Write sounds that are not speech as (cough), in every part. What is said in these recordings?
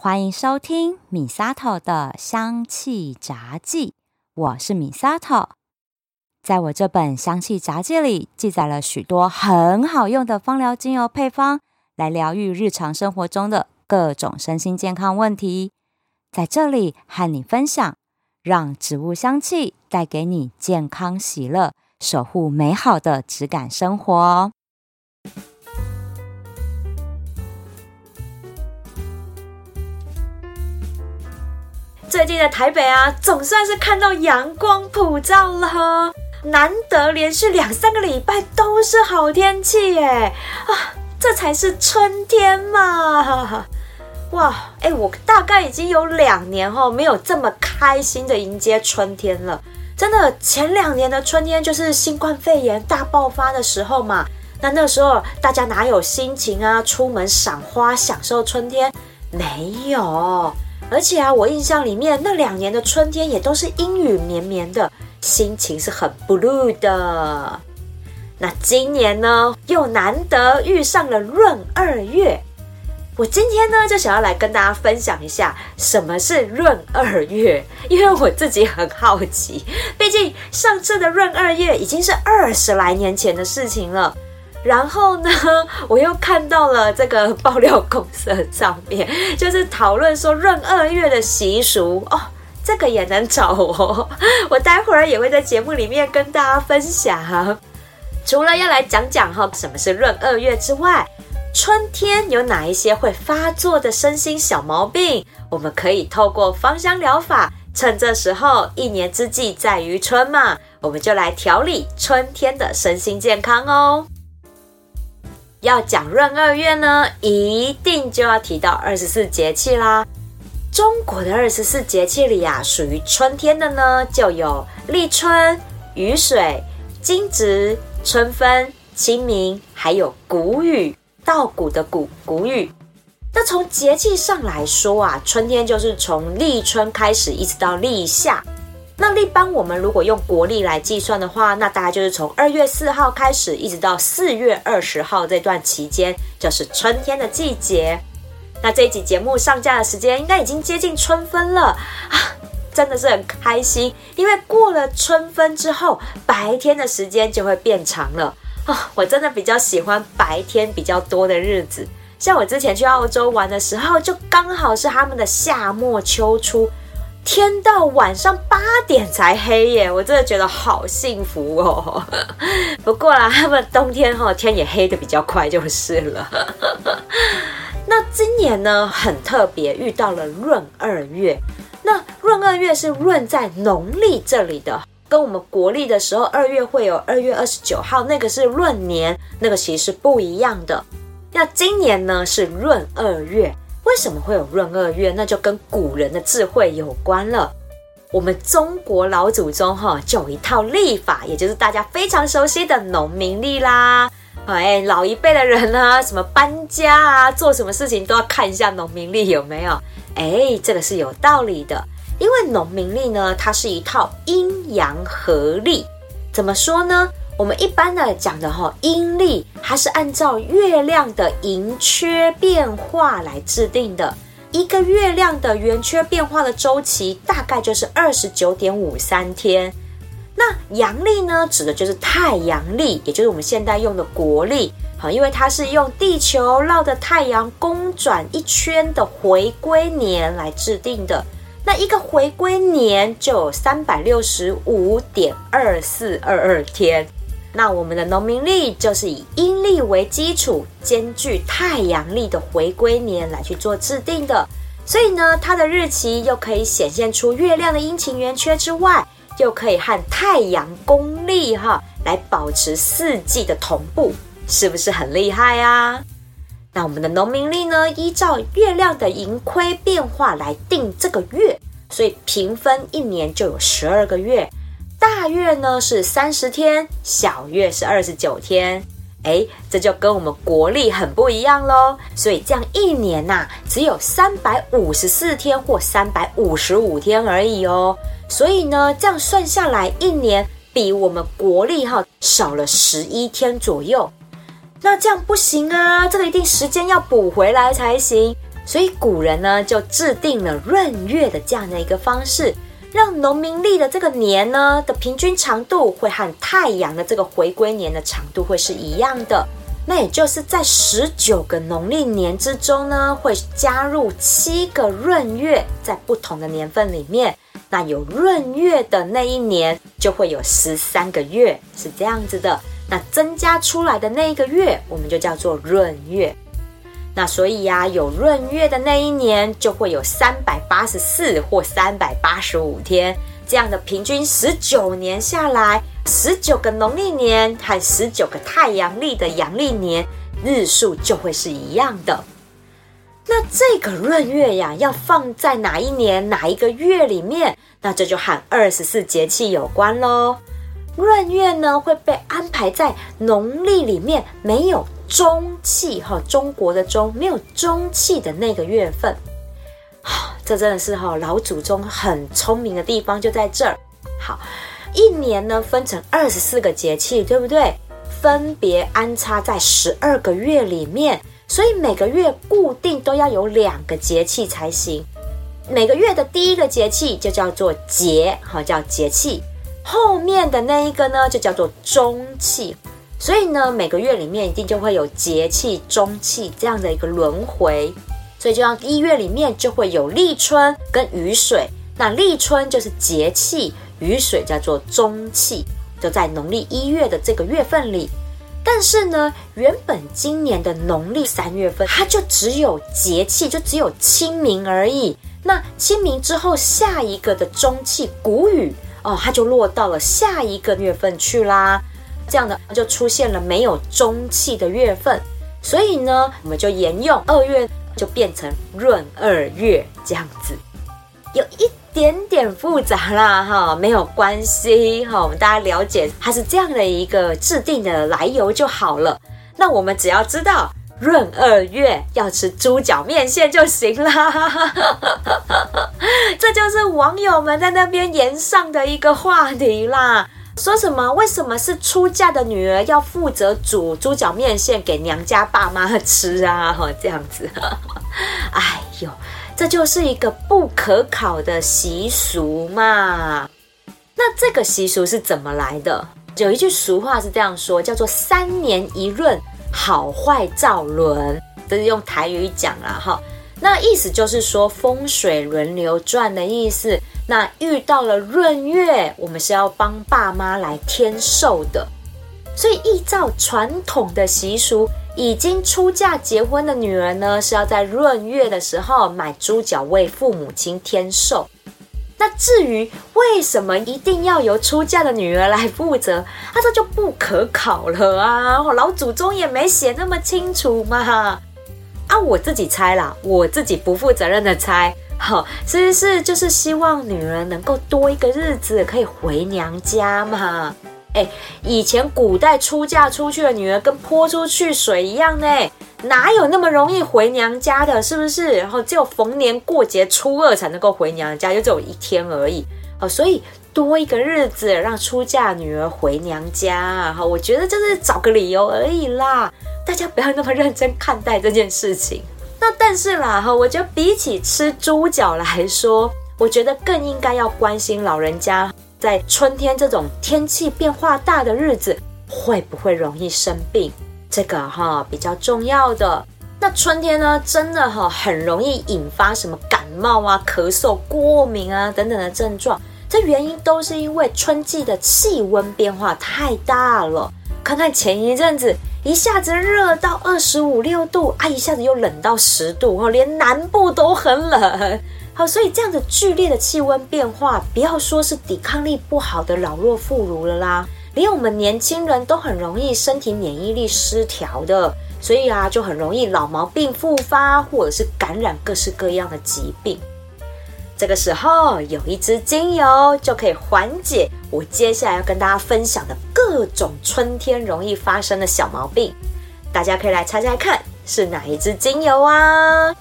欢迎收听米沙头的香气杂记，我是米沙头。在我这本香气杂记里，记载了许多很好用的芳疗精油配方，来疗愈日常生活中的各种身心健康问题。在这里和你分享，让植物香气带给你健康喜乐，守护美好的质感生活最近的台北啊，总算是看到阳光普照了，难得连续两三个礼拜都是好天气耶！啊，这才是春天嘛！(laughs) 哇，哎，我大概已经有两年后没有这么开心的迎接春天了。真的，前两年的春天就是新冠肺炎大爆发的时候嘛，那那时候大家哪有心情啊，出门赏花享受春天？没有。而且啊，我印象里面那两年的春天也都是阴雨绵绵的，心情是很 blue 的。那今年呢，又难得遇上了闰二月，我今天呢就想要来跟大家分享一下什么是闰二月，因为我自己很好奇，毕竟上次的闰二月已经是二十来年前的事情了。然后呢，(laughs) 我又看到了这个爆料公社上面，(laughs) 就是讨论说闰二月的习俗哦，这个也能找我，(laughs) 我待会儿也会在节目里面跟大家分享。除了要来讲讲哈什么是闰二月之外，春天有哪一些会发作的身心小毛病，我们可以透过芳香疗法，趁这时候一年之计在于春嘛，我们就来调理春天的身心健康哦。要讲闰二月呢，一定就要提到二十四节气啦。中国的二十四节气里啊，属于春天的呢，就有立春、雨水、惊蛰、春分、清明，还有谷雨，稻谷的谷，谷雨。那从节气上来说啊，春天就是从立春开始，一直到立夏。那一般我们如果用国历来计算的话，那大概就是从二月四号开始，一直到四月二十号这段期间，就是春天的季节。那这一集节目上架的时间，应该已经接近春分了啊，真的是很开心，因为过了春分之后，白天的时间就会变长了啊。我真的比较喜欢白天比较多的日子，像我之前去澳洲玩的时候，就刚好是他们的夏末秋初。天到晚上八点才黑耶，我真的觉得好幸福哦。(laughs) 不过啦，他们冬天哈天也黑得比较快就是了。(laughs) 那今年呢很特别，遇到了闰二月。那闰二月是闰在农历这里的，跟我们国历的时候二月会有二月二十九号，那个是闰年，那个其实是不一样的。那今年呢是闰二月。为什么会有闰二月？那就跟古人的智慧有关了。我们中国老祖宗哈就有一套历法，也就是大家非常熟悉的农民历啦。哎，老一辈的人呢，(laughs) 什么搬家啊，做什么事情都要看一下农民历有没有。哎，这个是有道理的，因为农民历呢，它是一套阴阳合历。怎么说呢？我们一般的讲的哈阴历，它是按照月亮的盈缺变化来制定的。一个月亮的圆缺变化的周期大概就是二十九点五三天。那阳历呢，指的就是太阳历，也就是我们现在用的国历。好，因为它是用地球绕着太阳公转一圈的回归年来制定的。那一个回归年就有三百六十五点二四二二天。那我们的农民历就是以阴历为基础，兼具太阳历的回归年来去做制定的，所以呢，它的日期又可以显现出月亮的阴晴圆缺之外，又可以和太阳公历哈来保持四季的同步，是不是很厉害啊？那我们的农民历呢，依照月亮的盈亏变化来定这个月，所以平分一年就有十二个月。大月呢是三十天，小月是二十九天，哎，这就跟我们国历很不一样喽。所以这样一年呐、只有三百五十四天或三百五十五天而已哦。所以呢，这样算下来，一年比我们国历哈少了十一天左右。那这样不行啊，这个一定时间要补回来才行。所以古人呢就制定了闰月的这样的一个方式，让农民历的这个年呢的平均长度会和太阳的这个回归年的长度会是一样的。那也就是在十九个农历年之中呢，会加入七个闰月，在不同的年份里面，那有闰月的那一年就会有十三个月，是这样子的。那增加出来的那一个月，我们就叫做闰月。那所以呀、啊，有闰月的那一年，就会有三百八十四或三百八十五天。这样的平均十九年下来，十九个农历年和十九个太阳历的阳历年日数就会是一样的。那这个闰月呀，要放在哪一年哪一个月里面？那这就和二十四节气有关喽。闰月呢，会被安排在农历里面没有中气哈，中国的中没有中气的那个月份。这真的是哈，老祖宗很聪明的地方就在这儿。好，一年呢分成二十四个节气，对不对？分别安插在十二个月里面，所以每个月固定都要有两个节气才行。每个月的第一个节气就叫做节，哈，叫节气。后面的那一个呢就叫做中气。所以呢，每个月里面一定就会有节气、中气这样的一个轮回。所以，就像一月里面就会有立春跟雨水，那立春就是节气，雨水叫做中气，就在农历一月的这个月份里。但是呢，原本今年的农历三月份，它就只有节气，就只有清明而已。那清明之后，下一个的中气谷雨哦，它就落到了下一个月份去啦。这样的就出现了没有中气的月份。所以呢，我们就沿用二月。就变成闰二月这样子，有一点点复杂啦，哈，没有关系，哈，我们大家了解它是这样的一个制定的来由就好了。那我们只要知道闰二月要吃猪脚面线就行啦，(laughs) 这就是网友们在那边炎上的一个话题啦。说什么？为什么是出嫁的女儿要负责煮猪脚面线给娘家爸妈吃啊？哈，这样子，(laughs) 哎呦，这就是一个不可考的习俗嘛。那这个习俗是怎么来的？有一句俗话是这样说，叫做“三年一闰，好坏照轮”，这是用台语讲啦，哈。那意思就是说风水轮流转的意思。那遇到了闰月，我们是要帮爸妈来添寿的，所以依照传统的习俗，已经出嫁结婚的女人呢，是要在闰月的时候买猪脚为父母亲添寿。那至于为什么一定要由出嫁的女儿来负责，那这就不可考了啊！老祖宗也没写那么清楚嘛。啊，我自己猜啦，我自己不负责任的猜。好，是不是就是希望女人能够多一个日子可以回娘家嘛？哎，以前古代出嫁出去的女儿跟泼出去水一样呢，哪有那么容易回娘家的？是不是？然后只有逢年过节初二才能够回娘家，就只有一天而已。哦，所以多一个日子让出嫁女儿回娘家，哈，我觉得就是找个理由而已啦。大家不要那么认真看待这件事情。那但是啦哈，我觉得比起吃猪脚来说，我觉得更应该要关心老人家在春天这种天气变化大的日子，会不会容易生病？这个哈比较重要的。那春天呢，真的哈很容易引发什么感冒啊、咳嗽、过敏啊等等的症状。这原因都是因为春季的气温变化太大了。看看前一阵子。一下子热到二十五六度啊，一下子又冷到十度哦，连南部都很冷。好，所以这样子剧烈的气温变化，不要说是抵抗力不好的老弱妇孺了啦，连我们年轻人都很容易身体免疫力失调的，所以啊，就很容易老毛病复发，或者是感染各式各样的疾病。这个时候有一支精油就可以缓解我接下来要跟大家分享的各种春天容易发生的小毛病，大家可以来猜猜看是哪一支精油啊？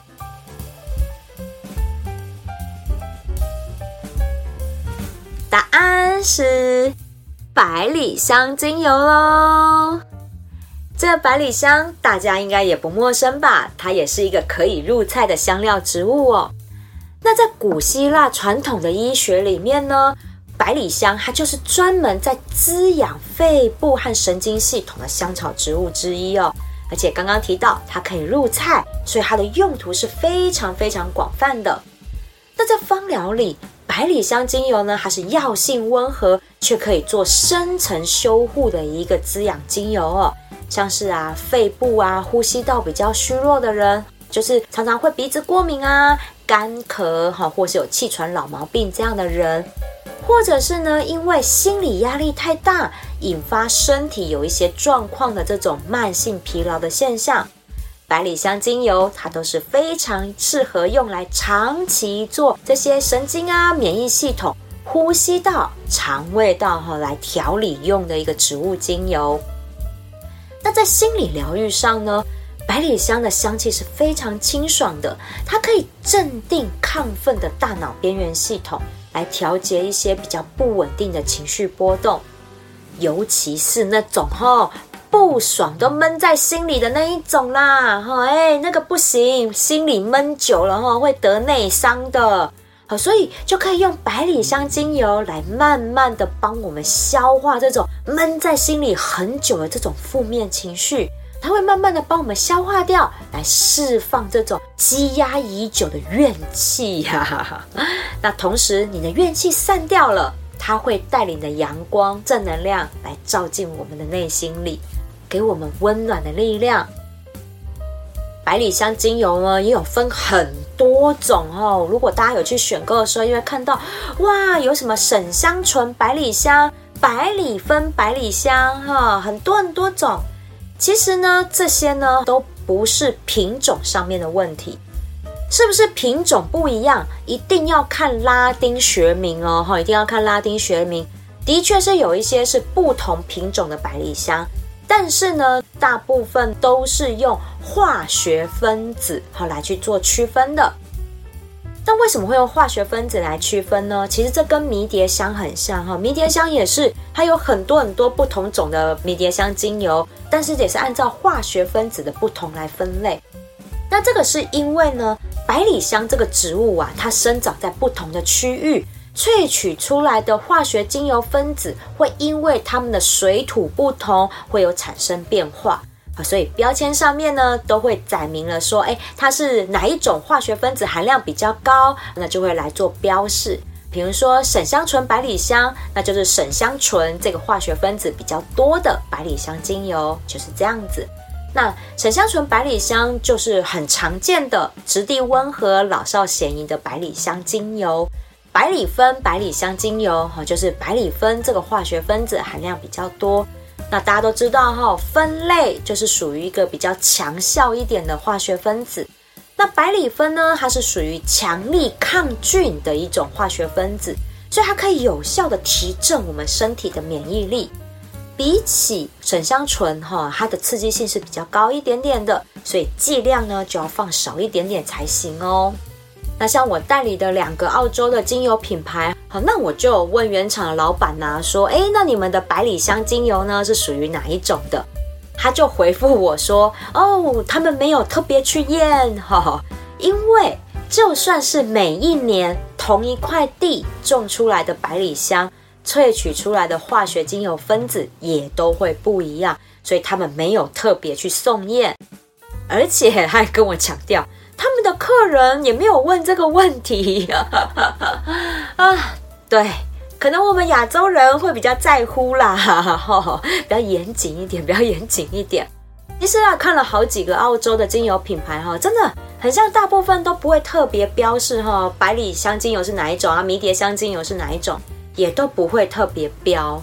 答案是百里香精油喽。这百里香大家应该也不陌生吧？它也是一个可以入菜的香料植物哦。那在古希腊传统的医学里面呢，百里香它就是专门在滋养肺部和神经系统的香草植物之一哦。而且刚刚提到它可以入菜，所以它的用途是非常非常广泛的。那在芳疗里，百里香精油呢，它是药性温和，却可以做深层修护的一个滋养精油哦。像是啊，肺部啊，呼吸道比较虚弱的人，就是常常会鼻子过敏啊、干咳哈，或是有气喘老毛病这样的人，或者是呢，因为心理压力太大，引发身体有一些状况的这种慢性疲劳的现象，百里香精油它都是非常适合用来长期做这些神经啊、免疫系统、呼吸道、肠胃道哈来调理用的一个植物精油。那在心理疗愈上呢，百里香的香气是非常清爽的，它可以镇定亢奋的大脑边缘系统，来调节一些比较不稳定的情绪波动，尤其是那种哈不爽都闷在心里的那一种啦，哈哎那个不行，心里闷久了哈会得内伤的。好，所以就可以用百里香精油来慢慢的帮我们消化这种闷在心里很久的这种负面情绪，它会慢慢的帮我们消化掉，来释放这种积压已久的怨气呀。(laughs) 那同时，你的怨气散掉了，它会带领着阳光正能量来照进我们的内心里，给我们温暖的力量。百里香精油呢，也有分很多种哦。如果大家有去选购的时候，因为看到哇，有什么沈香醇百里香、百里芬百里香哈，很多很多种。其实呢，这些呢都不是品种上面的问题，是不是品种不一样？一定要看拉丁学名哦，哈，一定要看拉丁学名。的确是有一些是不同品种的百里香。但是呢，大部分都是用化学分子好来去做区分的。那为什么会用化学分子来区分呢？其实这跟迷迭香很像哈，迷迭香也是，它有很多很多不同种的迷迭香精油，但是也是按照化学分子的不同来分类。那这个是因为呢，百里香这个植物啊，它生长在不同的区域。萃取出来的化学精油分子会因为它们的水土不同，会有产生变化啊，所以标签上面呢都会载明了说，哎，它是哪一种化学分子含量比较高，那就会来做标示。比如说沈香醇百里香，那就是沈香醇这个化学分子比较多的百里香精油，就是这样子。那沈香醇百里香就是很常见的质地温和、老少咸宜的百里香精油。百里芬百里香精油哈，就是百里芬这个化学分子含量比较多。那大家都知道哈，酚类就是属于一个比较强效一点的化学分子。那百里芬呢，它是属于强力抗菌的一种化学分子，所以它可以有效的提振我们身体的免疫力。比起沈香醇哈，它的刺激性是比较高一点点的，所以剂量呢就要放少一点点才行哦。那像我代理的两个澳洲的精油品牌，好，那我就问原厂的老板呐、啊，说，哎，那你们的百里香精油呢是属于哪一种的？他就回复我说，哦，他们没有特别去验，哈，因为就算是每一年同一块地种出来的百里香，萃取出来的化学精油分子也都会不一样，所以他们没有特别去送验，而且他还跟我强调。他们的客人也没有问这个问题 (laughs) 啊，对，可能我们亚洲人会比较在乎啦，(laughs) 比较严谨一点，比较严谨一点。其实啊，看了好几个澳洲的精油品牌哈，真的很像，大部分都不会特别标示哈，百里香精油是哪一种啊，迷迭香精油是哪一种，也都不会特别标。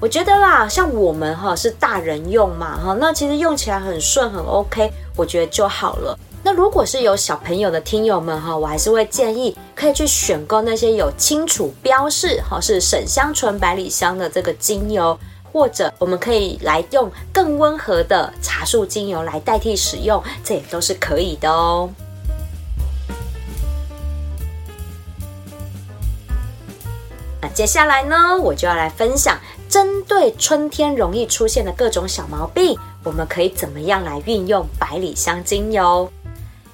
我觉得啦，像我们哈是大人用嘛哈，那其实用起来很顺很 OK，我觉得就好了。那如果是有小朋友的听友们哈，我还是会建议可以去选购那些有清楚标示哈是沈香醇百里香的这个精油，或者我们可以来用更温和的茶树精油来代替使用，这也都是可以的哦。那接下来呢，我就要来分享针对春天容易出现的各种小毛病。我们可以怎么样来运用百里香精油？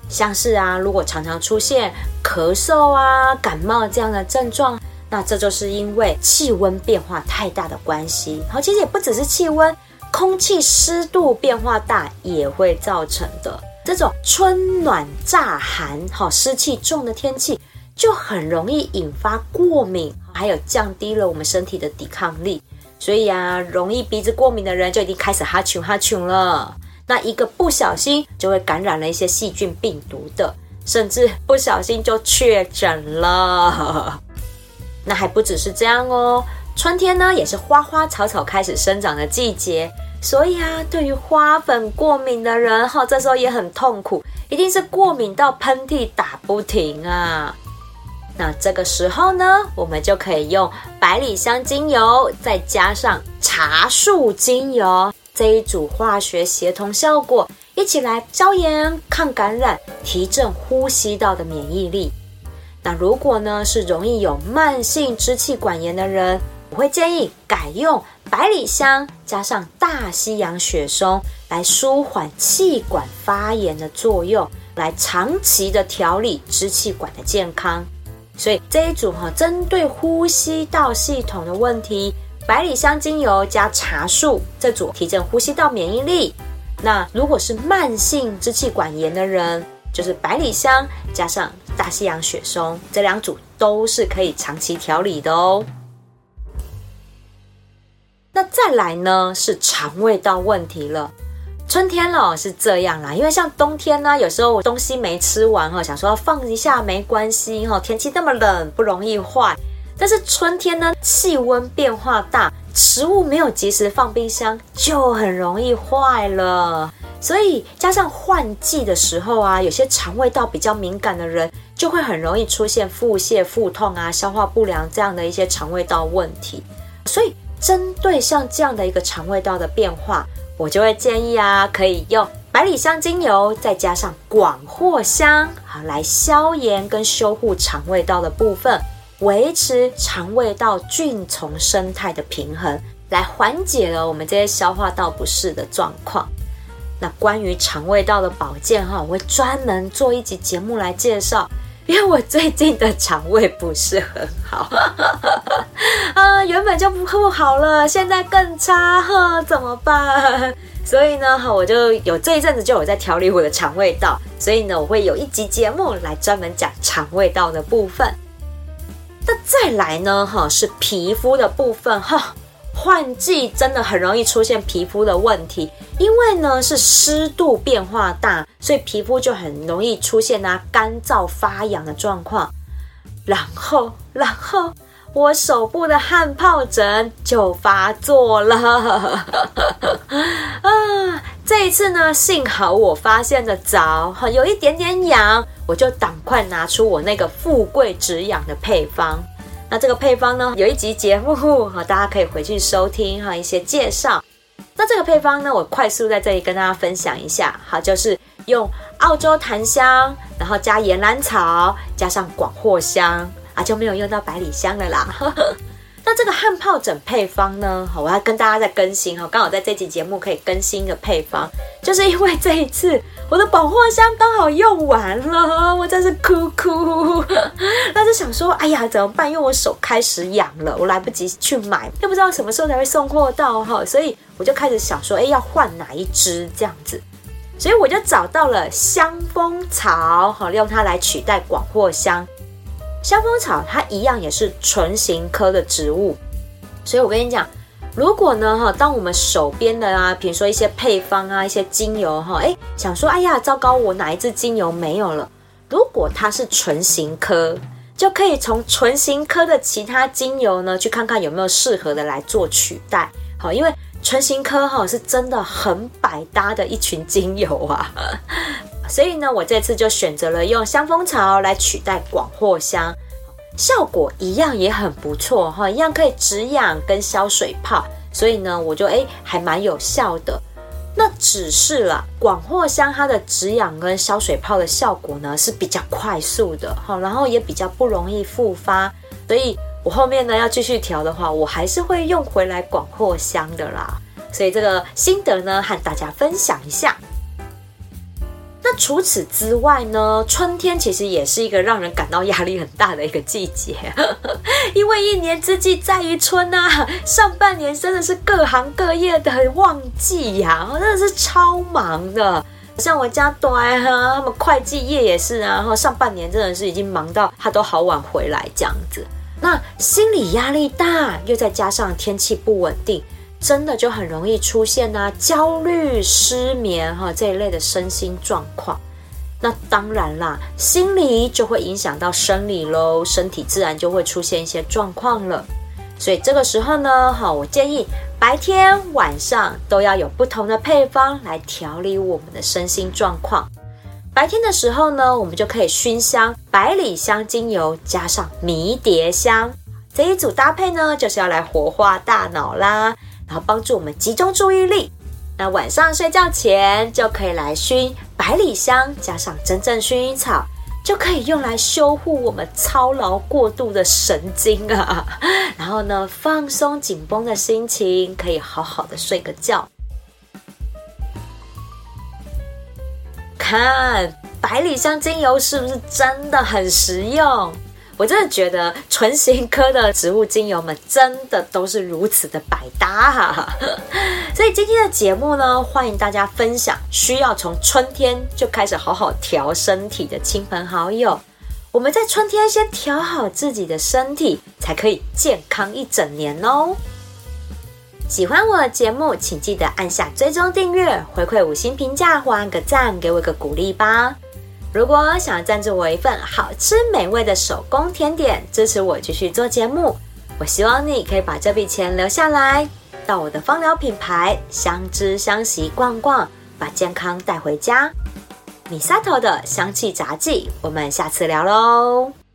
像是啊，如果常常出现咳嗽啊、感冒这样的症状，那这就是因为气温变化太大的关系。好，其实也不只是气温，空气湿度变化大也会造成的。这种春暖乍寒、好湿气重的天气，就很容易引发过敏，还有降低了我们身体的抵抗力。所以啊，容易鼻子过敏的人就已经开始哈啾哈啾了。那一个不小心就会感染了一些细菌、病毒的，甚至不小心就确诊了。(laughs) 那还不只是这样哦，春天呢也是花花草草开始生长的季节，所以啊，对于花粉过敏的人哈，这时候也很痛苦，一定是过敏到喷嚏打不停啊。那这个时候呢，我们就可以用百里香精油，再加上茶树精油。这一组化学协同效果，一起来消炎、抗感染、提振呼吸道的免疫力。那如果呢是容易有慢性支气管炎的人，我会建议改用百里香加上大西洋雪松来舒缓气管发炎的作用，来长期的调理支气管的健康。所以这一组哈，针对呼吸道系统的问题。百里香精油加茶树这组提振呼吸道免疫力。那如果是慢性支气管炎的人，就是百里香加上大西洋雪松这两组都是可以长期调理的哦。那再来呢是肠胃道问题了。春天了是这样啦，因为像冬天呢，有时候我东西没吃完哈，想说放一下没关系哈，天气那么冷不容易坏。但是春天呢，气温变化大，食物没有及时放冰箱，就很容易坏了。所以加上换季的时候啊，有些肠胃道比较敏感的人，就会很容易出现腹泻、腹痛啊、消化不良这样的一些肠胃道问题。所以针对像这样的一个肠胃道的变化，我就会建议啊，可以用百里香精油，再加上广藿香，好来消炎跟修护肠胃道的部分。维持肠胃道菌丛生态的平衡，来缓解了我们这些消化道不适的状况。那关于肠胃道的保健哈，我会专门做一集节目来介绍，因为我最近的肠胃不是很好，啊，(laughs) 原本就不好了，现在更差，呵，怎么办？所以呢，哈，我就有这一阵子就有在调理我的肠胃道，所以呢，我会有一集节目来专门讲肠胃道的部分。那再来呢？哈，是皮肤的部分哈。换季真的很容易出现皮肤的问题，因为呢是湿度变化大，所以皮肤就很容易出现啊干燥发痒的状况。然后，然后我手部的汗疱疹就发作了 (laughs) 啊！这一次呢，幸好我发现的早，哈，有一点点痒。我就赶快拿出我那个富贵止痒的配方。那这个配方呢，有一集节目哈，大家可以回去收听哈一些介绍。那这个配方呢，我快速在这里跟大家分享一下。好，就是用澳洲檀香，然后加岩兰草，加上广藿香啊，就没有用到百里香了啦。那这个汗疱疹配方呢，好，我要跟大家再更新哈，刚好在这集节目可以更新一个配方，就是因为这一次。我的广藿香刚好用完了，我真是哭哭。(laughs) 那就想说，哎呀，怎么办？因为我手开始痒了，我来不及去买，又不知道什么时候才会送货到哈，所以我就开始想说，哎，要换哪一支这样子？所以我就找到了香蜂草，好，用它来取代广藿香。香蜂草它一样也是唇形科的植物，所以我跟你讲。如果呢，哈，当我们手边的啊，比如说一些配方啊，一些精油哈，哎，想说，哎呀，糟糕，我哪一支精油没有了？如果它是唇形科，就可以从唇形科的其他精油呢，去看看有没有适合的来做取代。好，因为唇形科哈是真的很百搭的一群精油啊，所以呢，我这次就选择了用香蜂草来取代广藿香。效果一样也很不错哈，一样可以止痒跟消水泡，所以呢，我就诶还蛮有效的。那只是啦广藿香它的止痒跟消水泡的效果呢是比较快速的哈，然后也比较不容易复发，所以我后面呢要继续调的话，我还是会用回来广藿香的啦。所以这个心得呢，和大家分享一下。那除此之外呢，春天其实也是一个让人感到压力很大的一个季节，(laughs) 因为一年之计在于春啊，上半年真的是各行各业的旺季呀，真的是超忙的。像我家短哈，他们会计业也是啊，然后上半年真的是已经忙到他都好晚回来这样子。那心理压力大，又再加上天气不稳定，真的就很容易出现啊焦虑、失眠哈这一类的身心状况。那当然啦，心理就会影响到生理喽，身体自然就会出现一些状况了。所以这个时候呢，哈，我建议。白天晚上都要有不同的配方来调理我们的身心状况。白天的时候呢，我们就可以熏香百里香精油，加上迷迭香这一组搭配呢，就是要来活化大脑啦，然后帮助我们集中注意力。那晚上睡觉前就可以来熏百里香，加上真正薰衣草。就可以用来修护我们操劳过度的神经啊，(laughs) 然后呢，放松紧绷的心情，可以好好的睡个觉。看百里香精油是不是真的很实用？我真的觉得唇形科的植物精油们真的都是如此的百搭哈，(laughs) 所以今天的节目呢，欢迎大家分享需要从春天就开始好好调身体的亲朋好友。我们在春天先调好自己的身体，才可以健康一整年哦。喜欢我的节目，请记得按下追踪订阅，回馈五星评价或按个赞，给我一个鼓励吧。如果想要赞助我一份好吃美味的手工甜点，支持我继续做节目，我希望你可以把这笔钱留下来，到我的芳疗品牌相知相惜逛逛，把健康带回家。米萨头的香气杂技，我们下次聊喽。